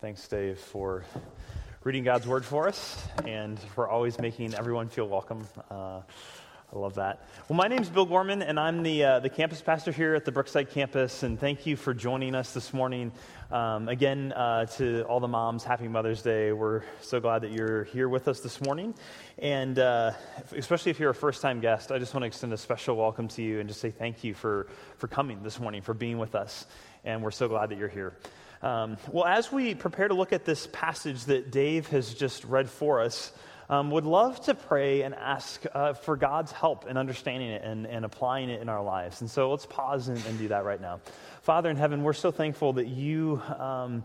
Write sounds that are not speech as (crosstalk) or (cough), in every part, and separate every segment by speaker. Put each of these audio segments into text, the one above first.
Speaker 1: Thanks, Dave, for reading God's word for us and for always making everyone feel welcome. Uh, I love that. Well, my name is Bill Gorman, and I'm the, uh, the campus pastor here at the Brookside campus. And thank you for joining us this morning. Um, again, uh, to all the moms, happy Mother's Day. We're so glad that you're here with us this morning. And uh, especially if you're a first time guest, I just want to extend a special welcome to you and just say thank you for, for coming this morning, for being with us. And we're so glad that you're here. Um, well, as we prepare to look at this passage that Dave has just read for us, um, would love to pray and ask uh, for God's help in understanding it and, and applying it in our lives. And so let's pause and, and do that right now. Father in heaven, we're so thankful that you. Um,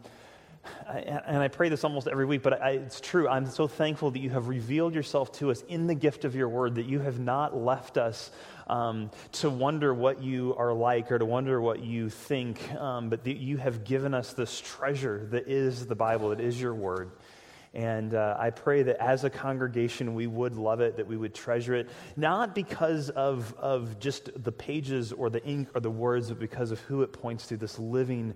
Speaker 1: and I pray this almost every week, but I, it's true. I'm so thankful that you have revealed yourself to us in the gift of your word, that you have not left us um, to wonder what you are like or to wonder what you think, um, but that you have given us this treasure that is the Bible, that is your word. And uh, I pray that as a congregation, we would love it, that we would treasure it, not because of, of just the pages or the ink or the words, but because of who it points to this living,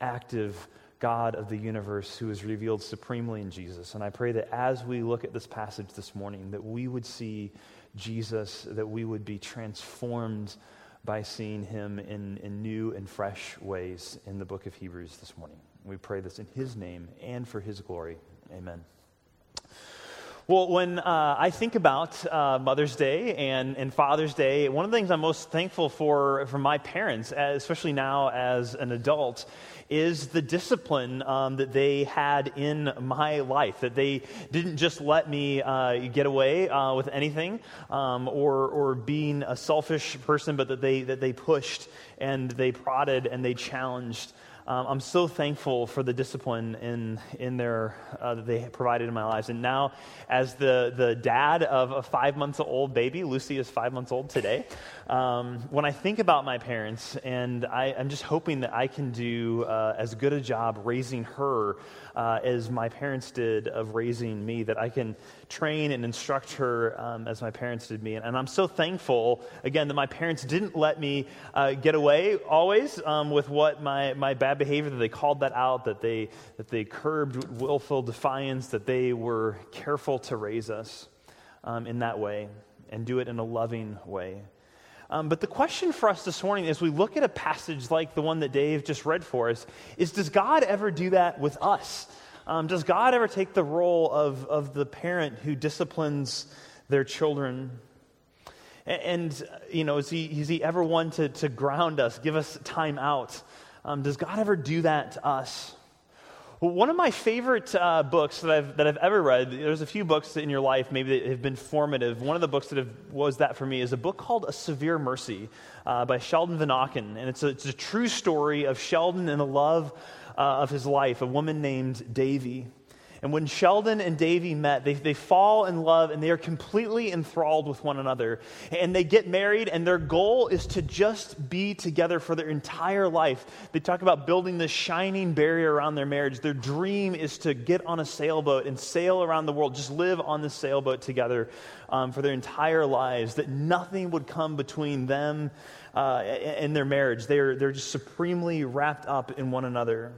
Speaker 1: active God of the universe who is revealed supremely in Jesus. And I pray that as we look at this passage this morning, that we would see Jesus, that we would be transformed by seeing him in, in new and fresh ways in the book of Hebrews this morning. We pray this in his name and for his glory. Amen. Well, when uh, I think about uh, Mother's Day and, and Father's Day, one of the things I'm most thankful for from my parents, especially now as an adult, is the discipline um, that they had in my life. That they didn't just let me uh, get away uh, with anything um, or, or being a selfish person, but that they, that they pushed and they prodded and they challenged. Um, I'm so thankful for the discipline in, in their, uh, that they provided in my lives. And now, as the, the dad of a five months old baby, Lucy is five months old today, um, when I think about my parents, and I, am just hoping that I can do uh, as good a job raising her uh, as my parents did of raising me, that I can train and instruct her um, as my parents did me. And, and, I'm so thankful, again, that my parents didn't let me uh, get away always um, with what my, my bad behavior, that they called that out, that they, that they curbed willful defiance, that they were careful to raise us um, in that way and do it in a loving way. Um, but the question for us this morning, as we look at a passage like the one that Dave just read for us, is does God ever do that with us? Um, does God ever take the role of, of the parent who disciplines their children? And, and you know, is he, is he ever one to, to ground us, give us time out? Um, does God ever do that to us? One of my favorite uh, books that I've, that I've ever read, there's a few books in your life maybe that have been formative. One of the books that have, was that for me is a book called A Severe Mercy uh, by Sheldon Vanauken. And it's a, it's a true story of Sheldon and the love uh, of his life, a woman named Davy. And when Sheldon and Davy met, they, they fall in love and they are completely enthralled with one another. And they get married, and their goal is to just be together for their entire life. They talk about building this shining barrier around their marriage. Their dream is to get on a sailboat and sail around the world, just live on the sailboat together um, for their entire lives, that nothing would come between them uh, and their marriage. They're, they're just supremely wrapped up in one another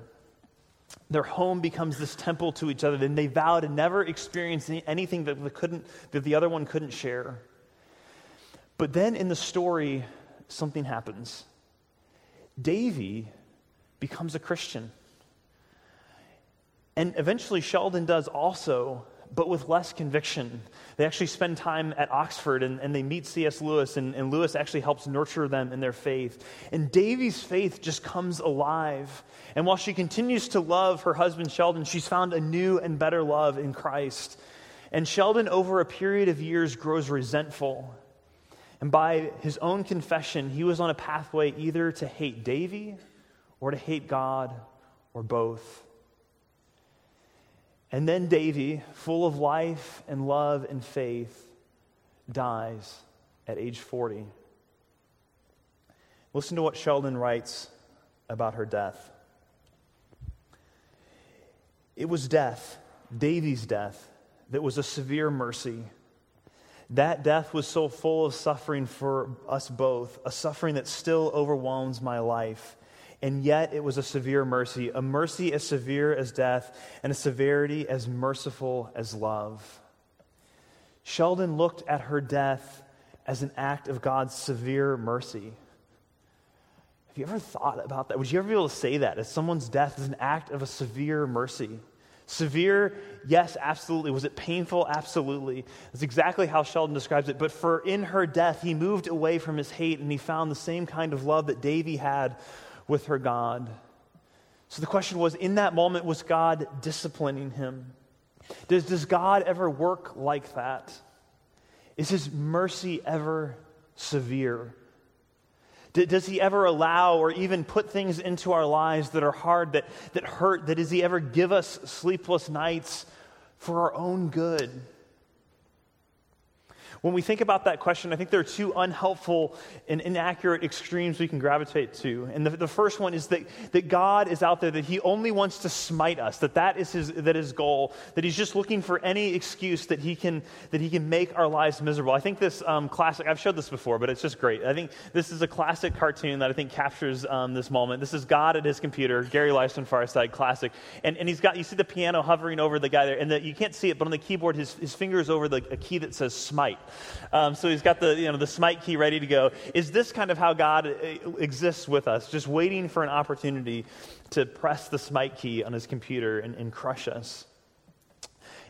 Speaker 1: their home becomes this temple to each other. Then they vow to never experience anything that, couldn't, that the other one couldn't share. But then in the story, something happens. Davy becomes a Christian. And eventually, Sheldon does also but with less conviction. They actually spend time at Oxford and, and they meet C.S. Lewis, and, and Lewis actually helps nurture them in their faith. And Davy's faith just comes alive. And while she continues to love her husband Sheldon, she's found a new and better love in Christ. And Sheldon, over a period of years, grows resentful. And by his own confession, he was on a pathway either to hate Davy or to hate God or both. And then Davy, full of life and love and faith, dies at age 40. Listen to what Sheldon writes about her death. It was death, Davy's death, that was a severe mercy. That death was so full of suffering for us both, a suffering that still overwhelms my life. And yet it was a severe mercy, a mercy as severe as death, and a severity as merciful as love. Sheldon looked at her death as an act of God's severe mercy. Have you ever thought about that? Would you ever be able to say that? As someone's death is an act of a severe mercy. Severe, yes, absolutely. Was it painful? Absolutely. That's exactly how Sheldon describes it. But for in her death, he moved away from his hate and he found the same kind of love that Davy had with her God. So the question was in that moment, was God disciplining him? Does, does God ever work like that? Is his mercy ever severe? Does he ever allow or even put things into our lives that are hard, that, that hurt? That does he ever give us sleepless nights for our own good? When we think about that question, I think there are two unhelpful and inaccurate extremes we can gravitate to. And the, the first one is that, that God is out there, that He only wants to smite us, that that is his, that his goal, that He's just looking for any excuse that He can, that he can make our lives miserable. I think this um, classic, I've showed this before, but it's just great. I think this is a classic cartoon that I think captures um, this moment. This is God at his computer, Gary Larson Far Side, classic. And, and he's got, you see the piano hovering over the guy there, and the, you can't see it, but on the keyboard, his, his finger is over the, a key that says smite. Um, so he's got the, you know, the smite key ready to go. Is this kind of how God uh, exists with us, just waiting for an opportunity to press the smite key on his computer and, and crush us?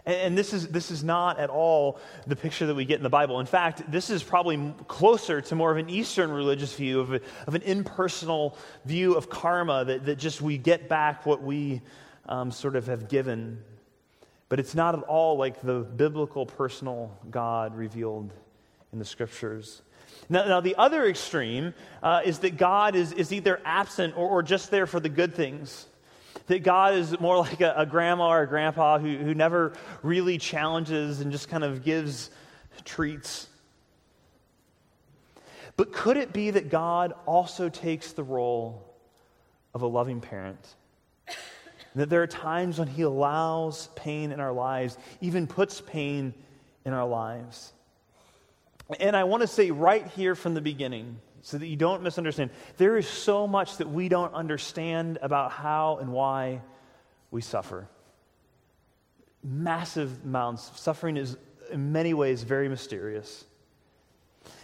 Speaker 1: And, and this, is, this is not at all the picture that we get in the Bible. In fact, this is probably closer to more of an Eastern religious view, of, a, of an impersonal view of karma, that, that just we get back what we um, sort of have given. But it's not at all like the biblical personal God revealed in the scriptures. Now, now the other extreme uh, is that God is, is either absent or, or just there for the good things. That God is more (laughs) like a, a grandma or a grandpa who, who never really challenges and just kind of gives treats. But could it be that God also takes the role of a loving parent? That there are times when He allows pain in our lives, even puts pain in our lives. And I want to say right here from the beginning, so that you don't misunderstand, there is so much that we don't understand about how and why we suffer. Massive amounts. Of suffering is, in many ways, very mysterious.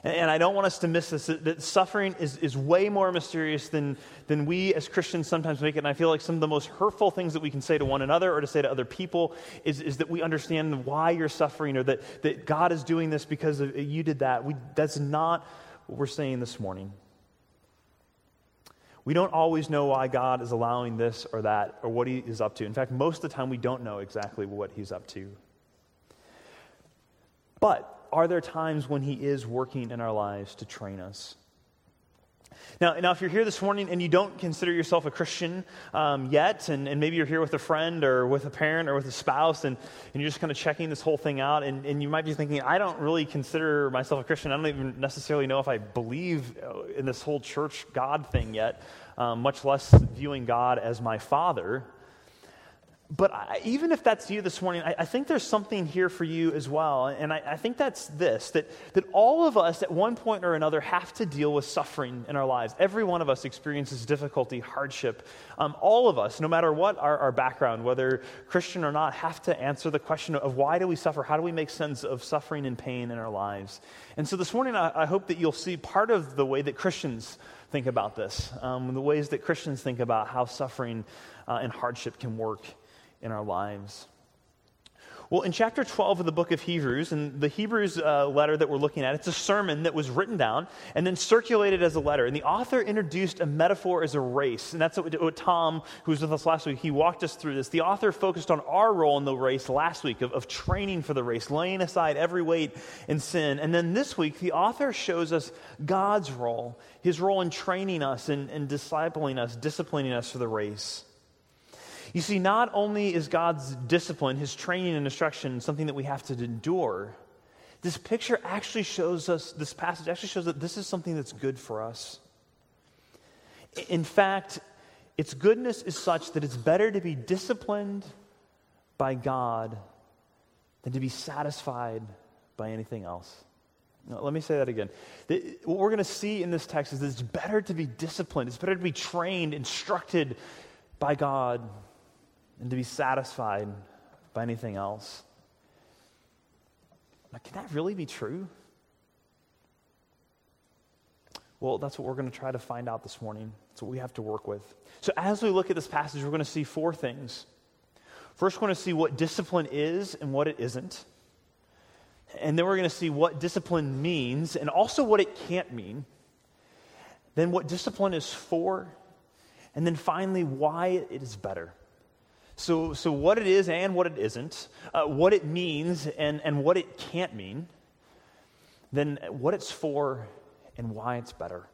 Speaker 1: And, I don't want us to miss this that suffering is, is way more mysterious than, than we as Christians sometimes make it. And I feel like some of the most hurtful things that we can say to one another or to say to other people is, is that we understand why you're suffering or that, that God is doing this because of, you did that. We, that's not what we're saying this morning. We don't always know why God is allowing this or that or what he is up to. In fact, most of the time we don't know exactly what he's up to. But are there times when He is working in our lives to train us? Now, now, if you're here this morning and you don't consider yourself a Christian um, yet, and, and, maybe you're here with a friend or with a parent or with a spouse, and, and you're just kind of checking this whole thing out, and, and you might be thinking, I don't really consider myself a Christian. I don't even necessarily know if I believe uh, in this whole church God thing yet, um, much less viewing God as my father. But I, even if that's you this morning, I, I, think there's something here for you as well. And I, I, think that's this that, that all of us at one point or another have to deal with suffering in our lives. Every one of us experiences difficulty, hardship. Um, all of us, no matter what our, our background, whether Christian or not, have to answer the question of why do we suffer? How do we make sense of suffering and pain in our lives? And so this morning, I, hope that you'll see part of the way that Christians think about this, um, the ways that Christians think about how suffering uh, and hardship can work in our lives. Well, in chapter 12 of the book of Hebrews, and the Hebrews uh, letter that we're looking at, it's a sermon that was written down and then circulated as a letter. And the author introduced a metaphor as a race. And that's what, what Tom, who was with us last week, he walked us through this. The author focused on our role in the race last week of, of training for the race, laying aside every weight and sin. And then this week, the author shows us God's role, his role in training us and, and discipling us, disciplining us for the race. You see, not only is God's discipline, his training and instruction, something that we have to endure, this picture actually shows us, this passage actually shows that this is something that's good for us. In fact, its goodness is such that it's better to be disciplined by God than to be satisfied by anything else. let me say that again. What we're going to see in this text is that it's better to be disciplined, it's better to be trained, instructed by God, and to be satisfied by anything else. Now, can that really be true? Well, that's what we're going to try to find out this morning. That's what we have to work with. So, as we look at this passage, we're going to see four things. First, we're going to see what discipline is and what it isn't. And then we're going to see what discipline means and also what it can't mean. Then, what discipline is for. And then finally, why it is better. So, so what it is and what it isn't, uh, what it means and, and what it can't mean, then what it's for and why it's better.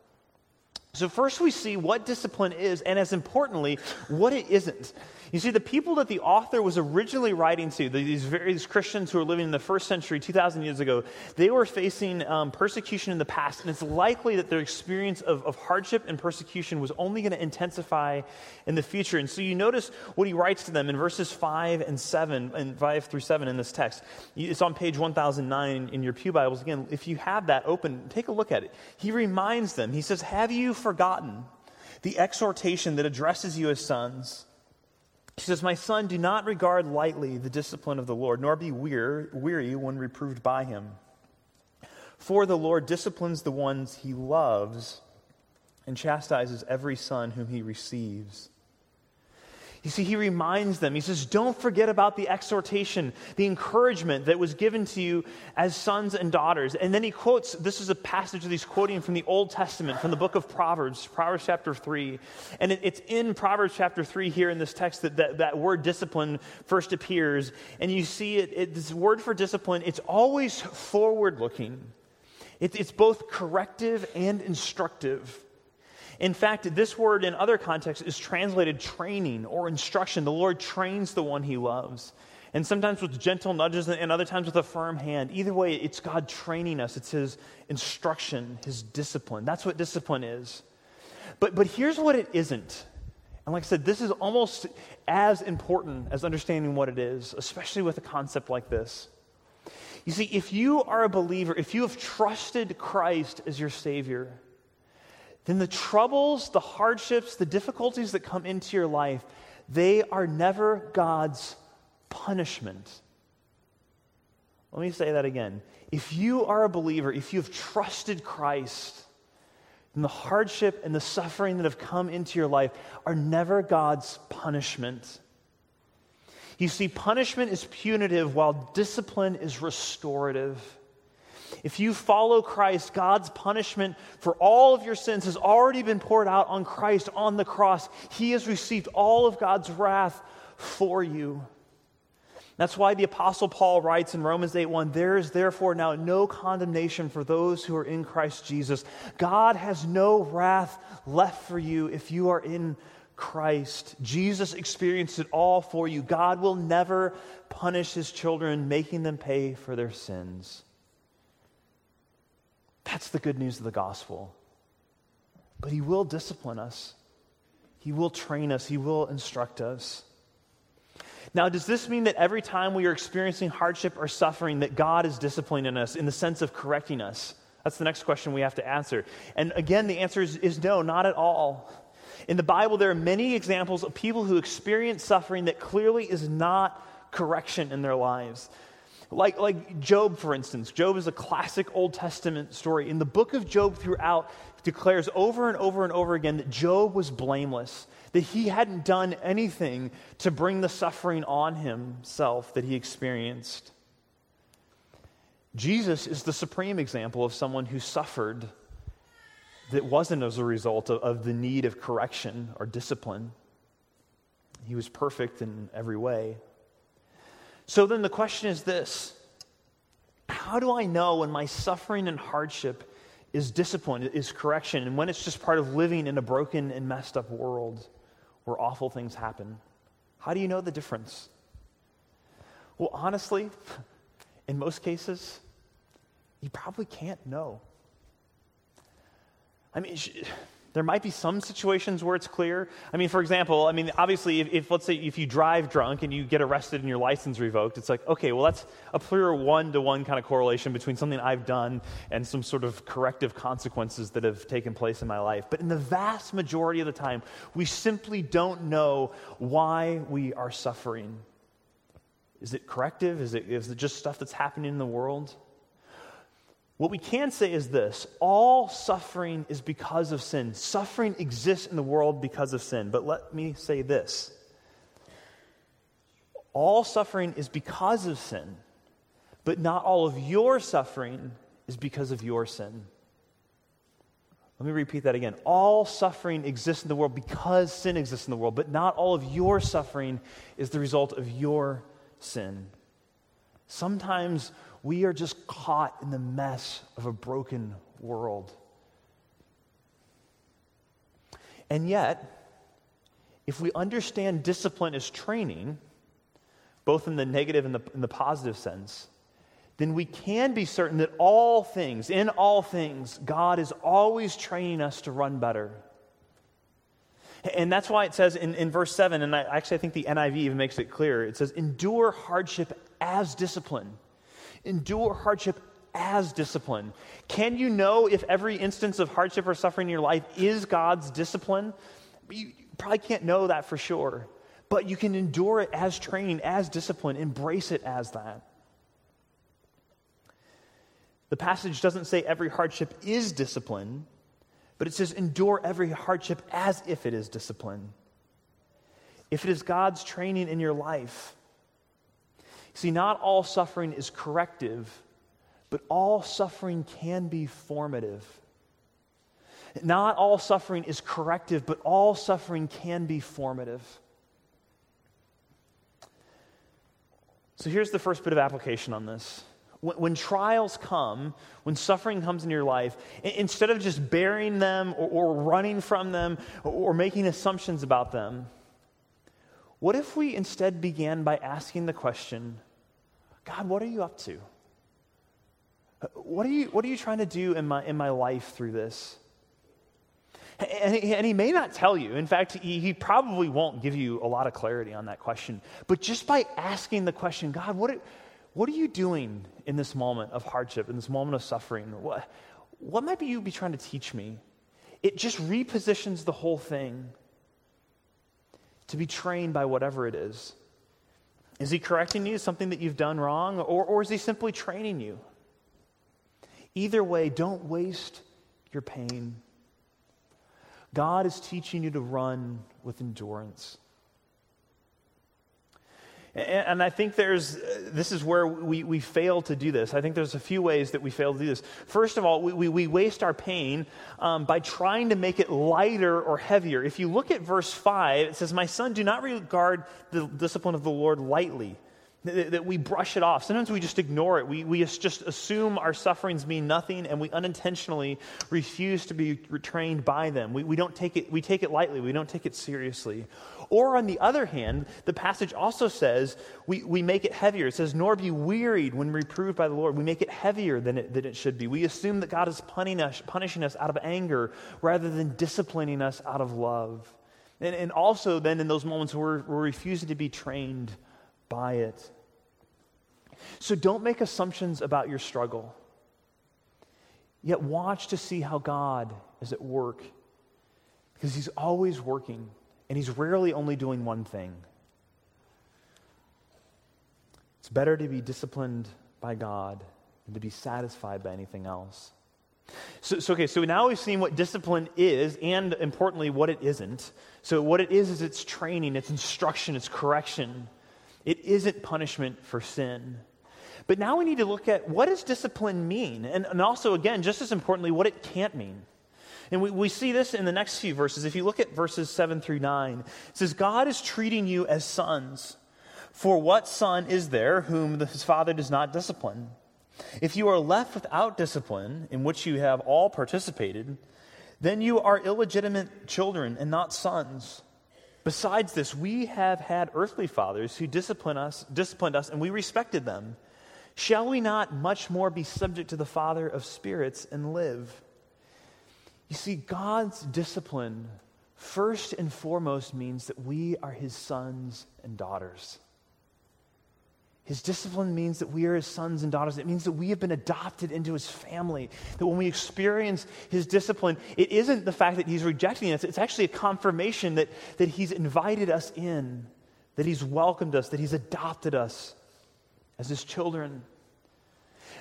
Speaker 1: So, first we see what discipline is, and as importantly, what it isn't. You see, the people that the author was originally writing to, these various Christians who were living in the first century, 2,000 years ago, they were facing um, persecution in the past, and it's likely that their experience of, of hardship and persecution was only going to intensify in the future. And so you notice what he writes to them in verses 5 and 7, and 5 through 7 in this text. It's on page 1009 in your Pew Bibles. Again, if you have that open, take a look at it. He reminds them, he says, Have you forgotten the exhortation that addresses you as sons? He says, My son, do not regard lightly the discipline of the Lord, nor be weary when reproved by him. For the Lord disciplines the ones he loves and chastises every son whom he receives. You see, he reminds them, he says, Don't forget about the exhortation, the encouragement that was given to you as sons and daughters. And then he quotes this is a passage that he's quoting from the Old Testament, from the book of Proverbs, Proverbs chapter 3. And it, it's in Proverbs chapter 3 here in this text that that, that word discipline first appears. And you see it, it this word for discipline, it's always forward looking, it, it's both corrective and instructive. In fact, this word in other contexts is translated training or instruction. The Lord trains the one he loves. And sometimes with gentle nudges and other times with a firm hand. Either way, it's God training us. It's his instruction, his discipline. That's what discipline is. But, but here's what it isn't. And like I said, this is almost as important as understanding what it is, especially with a concept like this. You see, if you are a believer, if you have trusted Christ as your Savior, then the troubles, the hardships, the difficulties that come into your life, they are never God's punishment. Let me say that again. If you are a believer, if you have trusted Christ, then the hardship and the suffering that have come into your life are never God's punishment. You see, punishment is punitive while discipline is restorative. If you follow Christ, God's punishment for all of your sins has already been poured out on Christ on the cross. He has received all of God's wrath for you. That's why the apostle Paul writes in Romans 8:1, there is therefore now no condemnation for those who are in Christ Jesus. God has no wrath left for you if you are in Christ. Jesus experienced it all for you. God will never punish his children, making them pay for their sins. That's the good news of the gospel. But He will discipline us, He will train us, He will instruct us. Now, does this mean that every time we are experiencing hardship or suffering, that God is disciplining us in the sense of correcting us? That's the next question we have to answer. And again, the answer is, is no, not at all. In the Bible, there are many examples of people who experience suffering that clearly is not correction in their lives. Like, like Job, for instance. Job is a classic Old Testament story. In the book of Job, throughout, declares over and over and over again that Job was blameless, that he hadn't done anything to bring the suffering on himself that he experienced. Jesus is the supreme example of someone who suffered that wasn't as a result of, of the need of correction or discipline. He was perfect in every way. So then the question is this How do I know when my suffering and hardship is discipline, is correction, and when it's just part of living in a broken and messed up world where awful things happen? How do you know the difference? Well, honestly, (laughs) in most cases, you probably can't know. I mean, There might be some situations where it's clear. I mean, for example, I mean, obviously, if, if, let's say if you drive drunk and you get arrested and your license revoked, it's like, okay, well, that's a clear one to one kind of correlation between something I've done and some sort of corrective consequences that have taken place in my life. But in the vast majority of the time, we simply don't know why we are suffering. Is it corrective? Is it, is it just stuff that's happening in the world? What we can say is this all suffering is because of sin. Suffering exists in the world because of sin. But let me say this all suffering is because of sin, but not all of your suffering is because of your sin. Let me repeat that again. All suffering exists in the world because sin exists in the world, but not all of your suffering is the result of your sin. Sometimes we are just caught in the mess of a broken world. And yet, if we understand discipline as training, both in the negative and the, the positive sense, then we can be certain that all things, in all things, God is always training us to run better. And that's why it says in, in verse 7, and I, actually I think the NIV even makes it clear it says, endure hardship as discipline endure hardship as discipline. Can you know if every instance of hardship or suffering in your life is God's discipline? You probably can't know that for sure, but you can endure it as training, as discipline, embrace it as that. The passage doesn't say every hardship is discipline, but it says endure every hardship as if it is discipline. If it is God's training in your life, See, not all suffering is corrective, but all suffering can be formative. Not all suffering is corrective, but all suffering can be formative. So here's the first bit of application on this. When, when trials come, when suffering comes in your life, instead of just bearing them or, or running from them or, or making assumptions about them, what if we instead began by asking the question God, what are you up to? Uh, what are you, what are you trying to do in my, in my life through this? And he, and he, may not tell you. In fact, he, he, probably won't give you a lot of clarity on that question. But just by asking the question, God, what are, what are you doing in this moment of hardship, in this moment of suffering? What, what might be you be trying to teach me? It just repositions the whole thing to be trained by whatever it is. Is he correcting you, something that you've done wrong, or, or is he simply training you? Either way, don't waste your pain. God is teaching you to run with endurance. And I think there's, this is where we, we fail to do this. I think there's a few ways that we fail to do this. First of all, we, we, we waste our pain um, by trying to make it lighter or heavier. If you look at verse 5, it says, My son, do not regard the discipline of the Lord lightly that we brush it off. Sometimes we just ignore it. We, we just assume our sufferings mean nothing and we unintentionally refuse to be retrained by them. We, we don't take it, we take it lightly. We don't take it seriously. Or on the other hand, the passage also says we, we make it heavier. It says, nor be wearied when reproved by the Lord. We make it heavier than it, than it should be. We assume that God is punishing us, punishing us out of anger rather than disciplining us out of love. And, and also then in those moments we're, we're refusing to be trained by it. So don't make assumptions about your struggle. Yet watch to see how God is at work because He's always working and He's rarely only doing one thing. It's better to be disciplined by God than to be satisfied by anything else. So, so, okay, so now we've seen what discipline is and importantly, what it isn't. So, what it is, is it's training, it's instruction, it's correction. It isn't punishment for sin. But now we need to look at what does discipline mean? And, and also, again, just as importantly, what it can't mean. And we, we see this in the next few verses. If you look at verses 7 through 9, it says, God is treating you as sons. For what son is there whom his father does not discipline? If you are left without discipline, in which you have all participated, then you are illegitimate children and not sons. Besides this, we have had earthly fathers who disciplined us, disciplined us, and we respected them. Shall we not much more be subject to the Father of spirits and live? You see, God's discipline, first and foremost, means that we are his sons and daughters. His discipline means that we are his sons and daughters. It means that we have been adopted into his family. That when we experience his discipline, it isn't the fact that he's rejecting us, it's actually a confirmation that, that he's invited us in, that he's welcomed us, that he's adopted us as his children.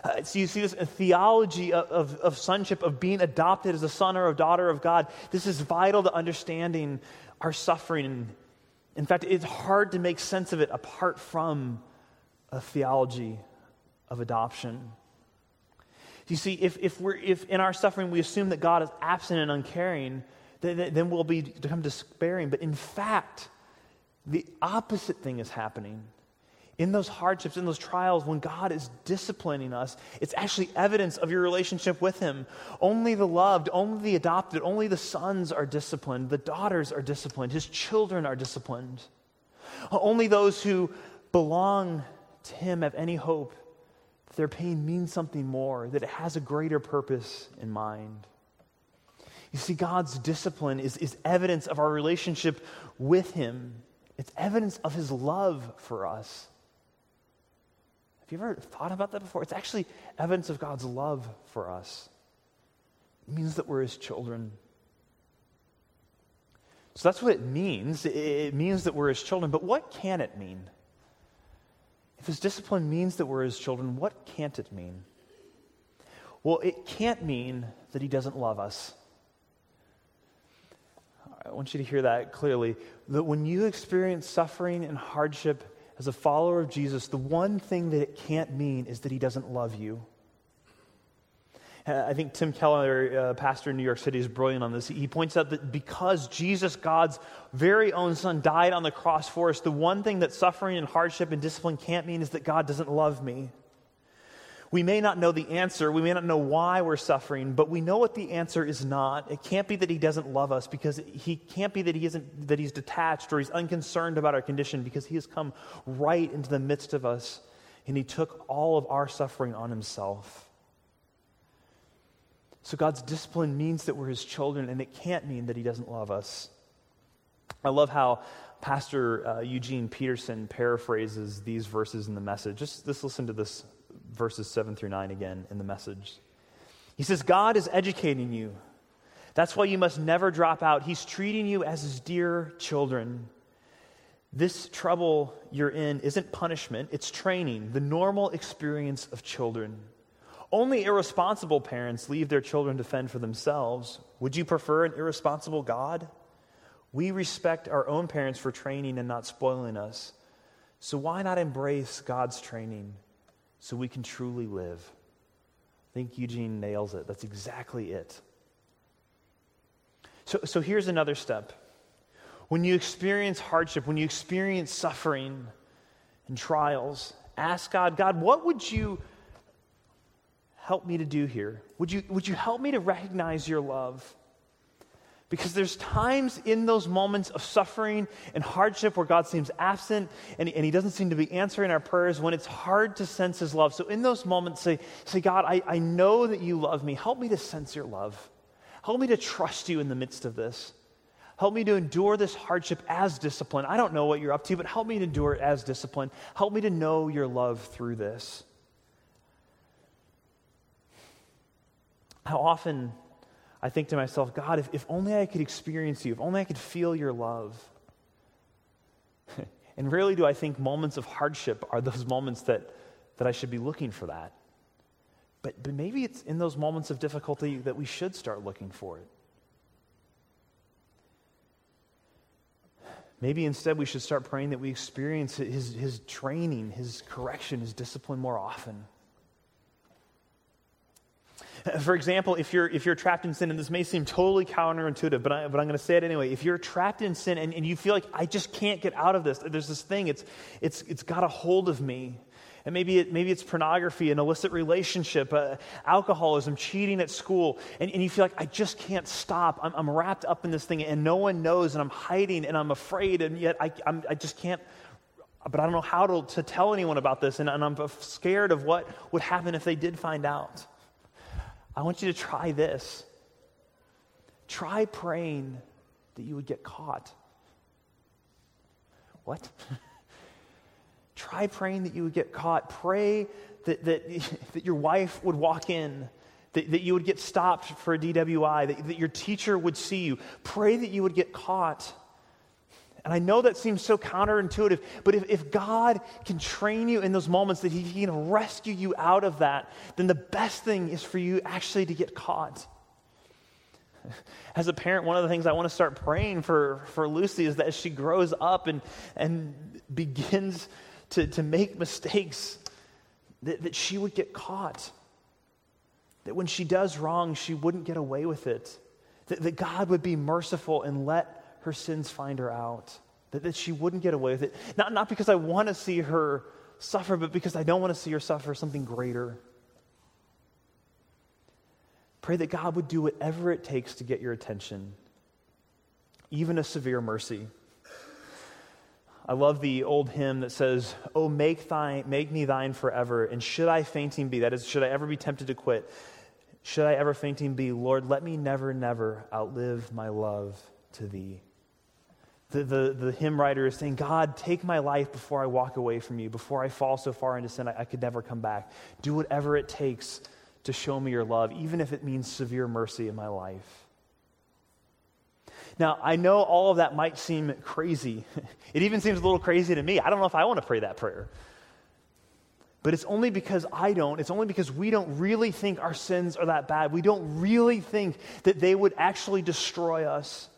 Speaker 1: Uh, so you see this theology of, of, of sonship, of being adopted as a son or a daughter of God. This is vital to understanding our suffering. In fact, it's hard to make sense of it apart from a theology of adoption. You see, if, if, we're, if in our suffering we assume that God is absent and uncaring, then, then we'll be, become despairing. But in fact, the opposite thing is happening. In those hardships, in those trials, when God is disciplining us, it's actually evidence of your relationship with Him. Only the loved, only the adopted, only the sons are disciplined, the daughters are disciplined, His children are disciplined. Only those who belong to Him have any hope that their pain means something more, that it has a greater purpose in mind. You see, God's discipline is, is evidence of our relationship with Him, it's evidence of His love for us. You ever thought about that before? It's actually evidence of God's love for us. It means that we're His children. So that's what it means. It means that we're His children. But what can it mean? If his discipline means that we're his children, what can't it mean? Well, it can't mean that he doesn't love us. I want you to hear that clearly. That when you experience suffering and hardship as a follower of Jesus, the one thing that it can't mean is that he doesn't love you. I think Tim Keller, uh, pastor in New York City, is brilliant on this. He points out that because Jesus, God's very own son, died on the cross for us, the one thing that suffering and hardship and discipline can't mean is that God doesn't love me. We may not know the answer, we may not know why we're suffering, but we know what the answer is not. It can't be that he doesn't love us because he can't be that he isn't that he's detached or he's unconcerned about our condition because he has come right into the midst of us and he took all of our suffering on himself. So God's discipline means that we're his children, and it can't mean that he doesn't love us. I love how Pastor uh, Eugene Peterson paraphrases these verses in the message. Just, just listen to this verses 7 through 9 again in the message. He says, God is educating you. That's why you must never drop out. He's treating you as his dear children. This trouble you're in isn't punishment, it's training, the normal experience of children. Only irresponsible parents leave their children to fend for themselves. Would you prefer an irresponsible God? We respect our own parents for training and not spoiling us. So why not embrace God's training so we can truly live? I think Eugene nails it. That's exactly it. So, so here's another step. When you experience hardship, when you experience suffering and trials, ask God, God, what would you help me to do here? Would you, would you help me to recognize your love? Because there's times in those moments of suffering and hardship where God seems absent and, and He doesn't seem to be answering our prayers when it's hard to sense His love. So, in those moments, say, say God, I, I know that you love me. Help me to sense your love. Help me to trust you in the midst of this. Help me to endure this hardship as discipline. I don't know what you're up to, but help me to endure it as discipline. Help me to know your love through this. how often I think to myself, God, if, if only I could experience you, if only I could feel your love. (laughs) and rarely do I think moments of hardship are those moments that, that I should be looking for that. But, but maybe it's in those moments of difficulty that we should start looking for it. Maybe instead we should start praying that we experience his, his training, his correction, his discipline more often. (laughs) For example, if you're, if you're trapped in sin, and this may seem totally counterintuitive, but, I, but I'm going to say it anyway. If you're trapped in sin and, and you feel like, I just can't get out of this, there's this thing, it's, it's, it's got a hold of me. And maybe, it, maybe it's pornography, an illicit relationship, uh, alcoholism, cheating at school, and, and you feel like, I just can't stop. I'm, I'm wrapped up in this thing, and no one knows, and I'm hiding, and I'm afraid, and yet I, I'm, I just can't but I don't know how to, to tell anyone about this, and, and, I'm scared of what would happen if they did find out. I want you to try this. try praying that you would get caught. What? (laughs) try praying that you would get caught. Pray that, that, (laughs) that your wife would walk in, that, that you would get stopped for a DWI, that, that your teacher would see you. Pray that you would get caught. And I know that seems so counterintuitive, but if, if God can train you in those moments, that he, he can rescue you out of that, then the best thing is for you actually to get caught. (laughs) As a parent, one of the things I want to start praying for, for Lucy is that as she grows up and, and begins to, to make mistakes, that, that she would get caught. That when she does wrong, she wouldn't get away with it. That, that God would be merciful and let her sins find her out, that, that she wouldn't get away with it. Not, not because I want to see her suffer, but because I don't want to see her suffer something greater. Pray that God would do whatever it takes to get your attention, even a severe mercy. I love the old hymn that says, Oh, make, thine, make me thine forever, and should I fainting be, that is, should I ever be tempted to quit, should I ever fainting be, Lord, let me never, never outlive my love to thee the, the, the hymn writer is saying, God, take my life before I walk away from you, before I fall so far into sin I, I could never come back. Do whatever it takes to show me your love, even if it means severe mercy in my life. Now, I know all of that might seem crazy. (laughs) It even seems a little crazy to me. I don't know if I want to pray that prayer. But it's only because I don't. It's only because we don't really think our sins are that bad. We don't really think that they would actually destroy us.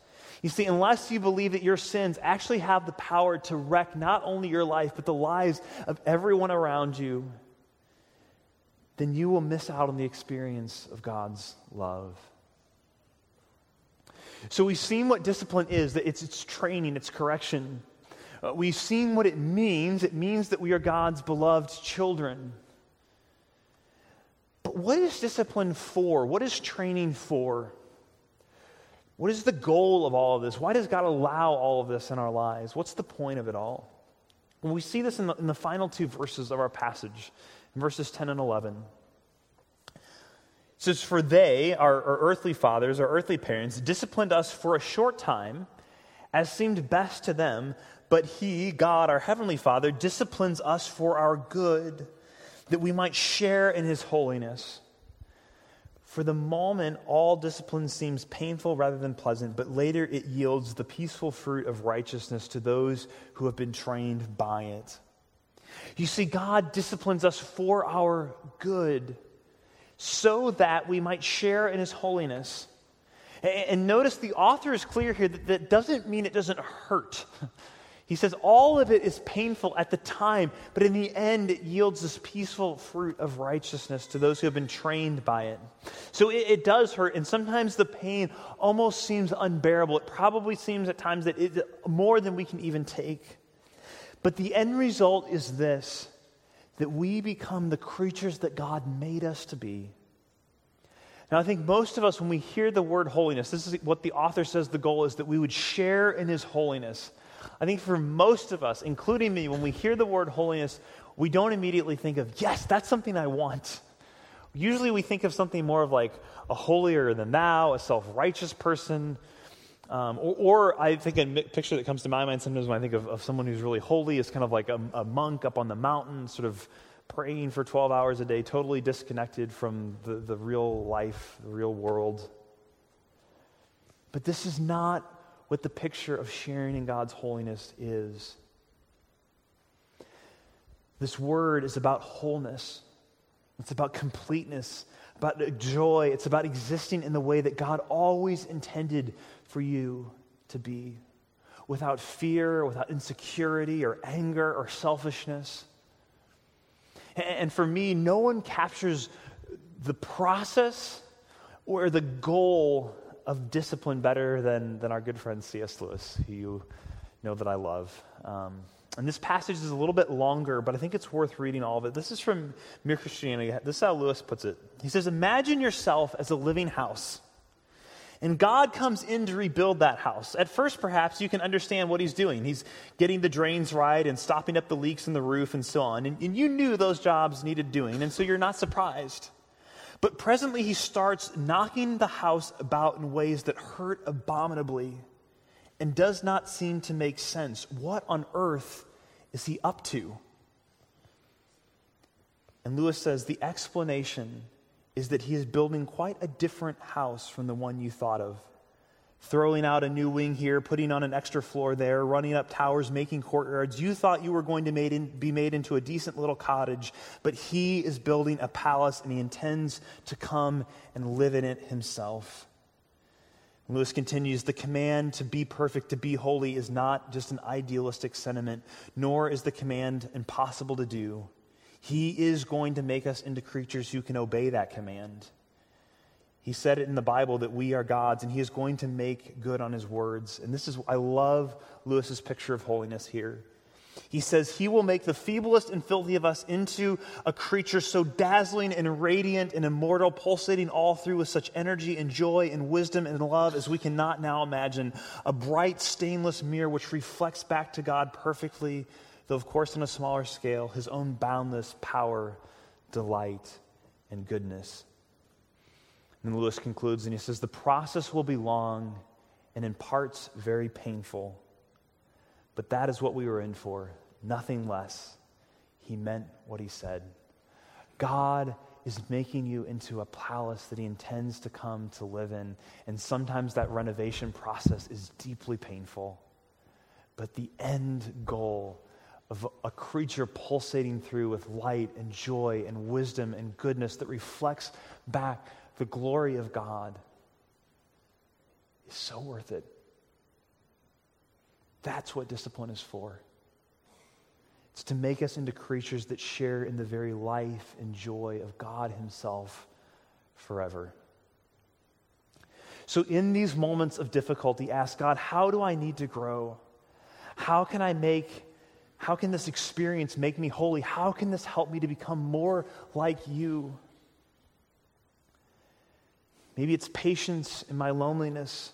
Speaker 1: You see, unless you believe that your sins actually have the power to wreck not only your life, but the lives of everyone around you, then you will miss out on the experience of God's love. So we've seen what discipline is that it's, it's training, it's correction. Uh, we've seen what it means. It means that we are God's beloved children. But what is discipline for? What is training for? What is the goal of all of this? Why does God allow all of this in our lives? What's the point of it all? Well, we see this in the, in the final two verses of our passage, in verses 10 and 11. It says, For they, our, our earthly fathers, our earthly parents, disciplined us for a short time as seemed best to them, but He, God, our heavenly Father, disciplines us for our good, that we might share in His holiness. For the moment, all discipline seems painful rather than pleasant, but later it yields the peaceful fruit of righteousness to those who have been trained by it. You see, God disciplines us for our good so that we might share in his holiness. And notice the author is clear here that that doesn't mean it doesn't hurt. (laughs) He says all of it is painful at the time, but in the end, it yields this peaceful fruit of righteousness to those who have been trained by it. So it, it, does hurt, and sometimes the pain almost seems unbearable. It probably seems at times that it's more than we can even take. But the end result is this that we become the creatures that God made us to be. Now, I think most of us, when we hear the word holiness, this is what the author says the goal is that we would share in his holiness. I think for most of us, including me, when we hear the word holiness, we don't immediately think of, yes, that's something I want. Usually we think of something more of like a holier than thou, a self righteous person. Um, or, or, I think a picture that comes to my mind sometimes when I think of, of someone who's really holy is kind of like a, a monk up on the mountain, sort of praying for 12 hours a day, totally disconnected from the, the real life, the real world. But this is not what the picture of sharing in God's holiness is. This word is about wholeness, it's about completeness, about joy, it's about existing in the way that God always intended for you to be without fear, without insecurity or anger or selfishness. And for me, no one captures the process or the goal of discipline better than, than our good friend C.S. Lewis, who you know that I love. Um, and this passage is a little bit longer, but I think it's worth reading all of it. This is from Mere Christianity. This is how Lewis puts it. He says, Imagine yourself as a living house, and God comes in to rebuild that house. At first, perhaps, you can understand what he's doing. He's getting the drains right and stopping up the leaks in the roof and so on. And, and you knew those jobs needed doing, and so you're not surprised. But presently he starts knocking the house about in ways that hurt abominably and does not seem to make sense. What on earth is he up to? And Lewis says the explanation is that he is building quite a different house from the one you thought of. Throwing out a new wing here, putting on an extra floor there, running up towers, making courtyards. You thought you were going to made in, be made into a decent little cottage, but he is building a palace and he intends to come and live in it himself. Lewis continues the command to be perfect, to be holy, is not just an idealistic sentiment, nor is the command impossible to do. He is going to make us into creatures who can obey that command. He said it in the Bible that we are God's, and He is going to make good on His words. And this is, I love Lewis's picture of holiness here. He says, He will make the feeblest and filthy of us into a creature so dazzling and radiant and immortal, pulsating all through with such energy and joy and wisdom and love as we cannot now imagine. A bright, stainless mirror which reflects back to God perfectly, though, of course, on a smaller scale, His own boundless power, delight, and goodness. And Lewis concludes and he says, The process will be long and in parts very painful. But that is what we were in for, nothing less. He meant what he said. God is making you into a palace that he intends to come to live in. And sometimes that renovation process is deeply painful. But the end goal of a creature pulsating through with light and joy and wisdom and goodness that reflects back the glory of God is so worth it. That's what discipline is for. It's to make us into creatures that share in the very life and joy of God Himself forever. So, in these moments of difficulty, ask God, how do I need to grow? How can I make, how can this experience make me holy? How can this help me to become more like you? Maybe it's patience in my loneliness.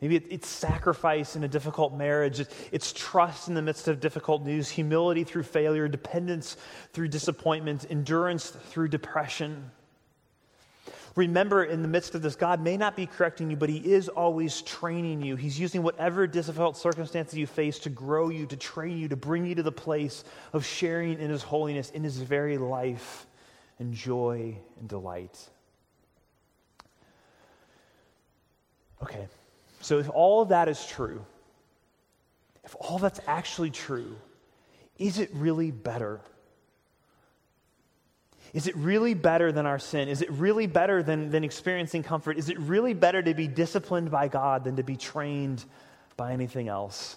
Speaker 1: Maybe it's sacrifice in a difficult marriage. It's trust in the midst of difficult news, humility through failure, dependence through disappointment, endurance through depression. Remember, in the midst of this, God may not be correcting you, but He is always training you. He's using whatever difficult circumstances you face to grow you, to train you, to bring you to the place of sharing in His holiness, in His very life and joy and delight. Okay. So, if all of that is true, if all that's actually true, is it really better? Is it really better than our sin? Is it really better than, than experiencing comfort? Is it really better to be disciplined by God than to be trained by anything else?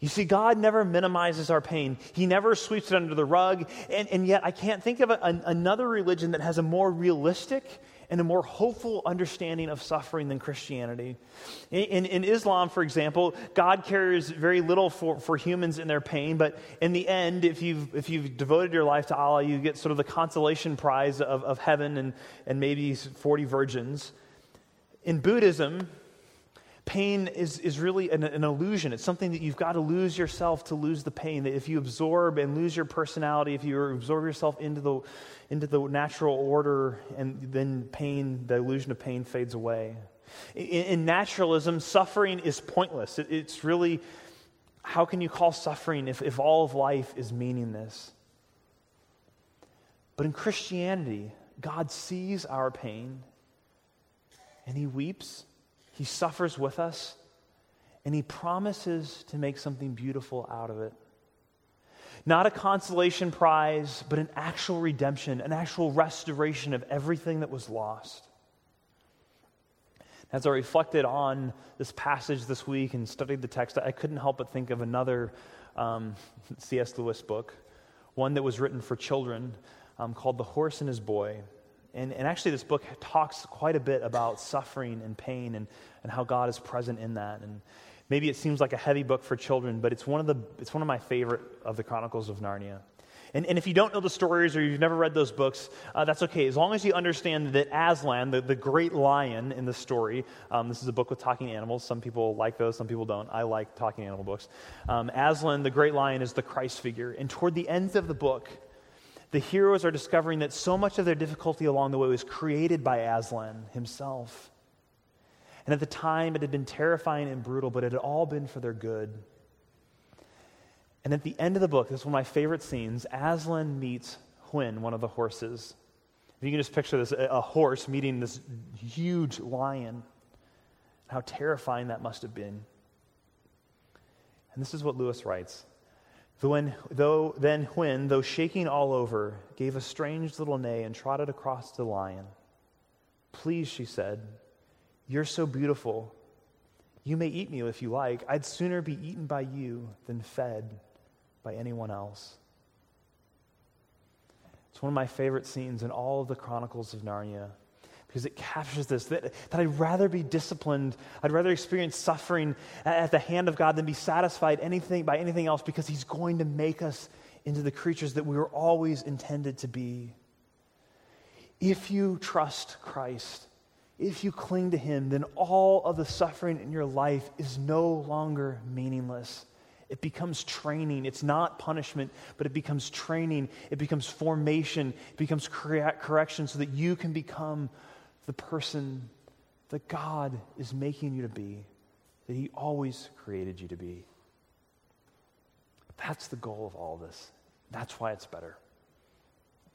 Speaker 1: You see, God never minimizes our pain. He never sweeps it under the rug. And, and yet, I can't think of a, an, another religion that has a more realistic and a more hopeful understanding of suffering than Christianity. In, in, Islam, for example, God cares very little for, for humans in their pain, but in the end, if you've, if you've devoted your life to Allah, you get sort of the consolation prize of, of heaven and, and maybe 40 virgins. In Buddhism, pain is, is really an, an, illusion. It's something that you've got to lose yourself to lose the pain. That if you absorb and lose your personality, if you absorb yourself into the, into the natural order, and then pain, the illusion of pain fades away. In, in naturalism, suffering is pointless. It, it's really, how can you call suffering if, if all of life is meaningless? But in Christianity, God sees our pain and He weeps he suffers with us, and He promises to make something beautiful out of it. Not a consolation prize, but an actual redemption, an actual restoration of everything that was lost. As I reflected on this passage this week and studied the text, I couldn't help but think of another um, C.S. Lewis book, one that was written for children um, called The Horse and His Boy. And, and actually, this book talks quite a bit about suffering and pain and, and how God is present in that. And maybe it seems like a heavy book for children, but it's one of, the, it's one of my favorite of the Chronicles of Narnia. And, and if you don't know the stories or you've never read those books, uh, that's okay. As long as you understand that Aslan, the, the great lion in the story, um, this is a book with talking animals. Some people like those, some people don't. I like talking animal books. Um, Aslan, the great lion, is the Christ figure. And toward the ends of the book, the heroes are discovering that so much of their difficulty along the way was created by Aslan himself. And at the time, it had been terrifying and brutal, but it had all been for their good. And at the end of the book, this is one of my favorite scenes Aslan meets Hwin, one of the horses. If you can just picture this a horse meeting this huge lion, how terrifying that must have been. And this is what Lewis writes. When, though, then Hwin, though shaking all over, gave a strange little neigh and trotted across to the lion. Please, she said, you're so beautiful. You may eat me if you like. I'd sooner be eaten by you than fed by anyone else. It's one of my favorite scenes in all of the Chronicles of Narnia because it captures this that, that I'd rather be disciplined, I'd rather experience suffering at the hand of God than be satisfied anything by anything else because He's going to make us into the creatures that we were always intended to be. If you trust Christ, if you cling to Him, then all of the suffering in your life is no longer meaningless. It becomes training. It's not punishment, but it becomes training. It becomes formation. It becomes correction so that you can become the person that God is making you to be, that He always created you to be. That's the goal of all this. That's why it's better.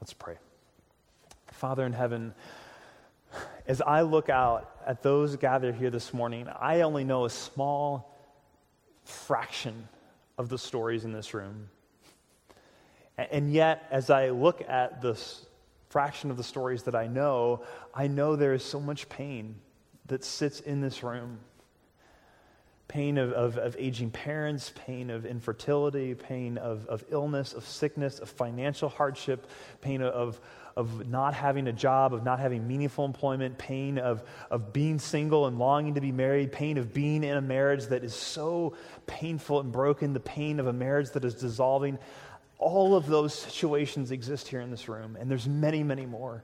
Speaker 1: Let's pray. Father in heaven, as I look out at those gathered here this morning, I only know a small fraction of the stories in this room. And yet, as I look at this fraction of the stories that I know, I know there is so much pain that sits in this room pain of, of, of, aging parents, pain of infertility, pain of, of illness, of sickness, of financial hardship, pain of, of not having a job, of not having meaningful employment, pain of, of being single and longing to be married, pain of being in a marriage that is so painful and broken, the pain of a marriage that is dissolving. All of those situations exist here in this room, and there's many, many more.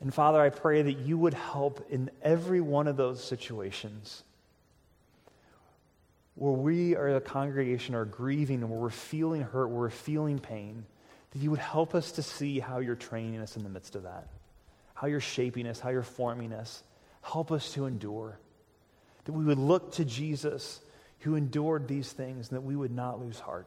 Speaker 1: And Father, I pray that you would help in every one of those situations where we are a congregation are grieving and where we're feeling hurt, where we're feeling pain that you would help us to see how you're training us in the midst of that, how you're shaping us, how you're forming us. Help us to endure. That we would look to Jesus who endured these things and that we would not lose heart.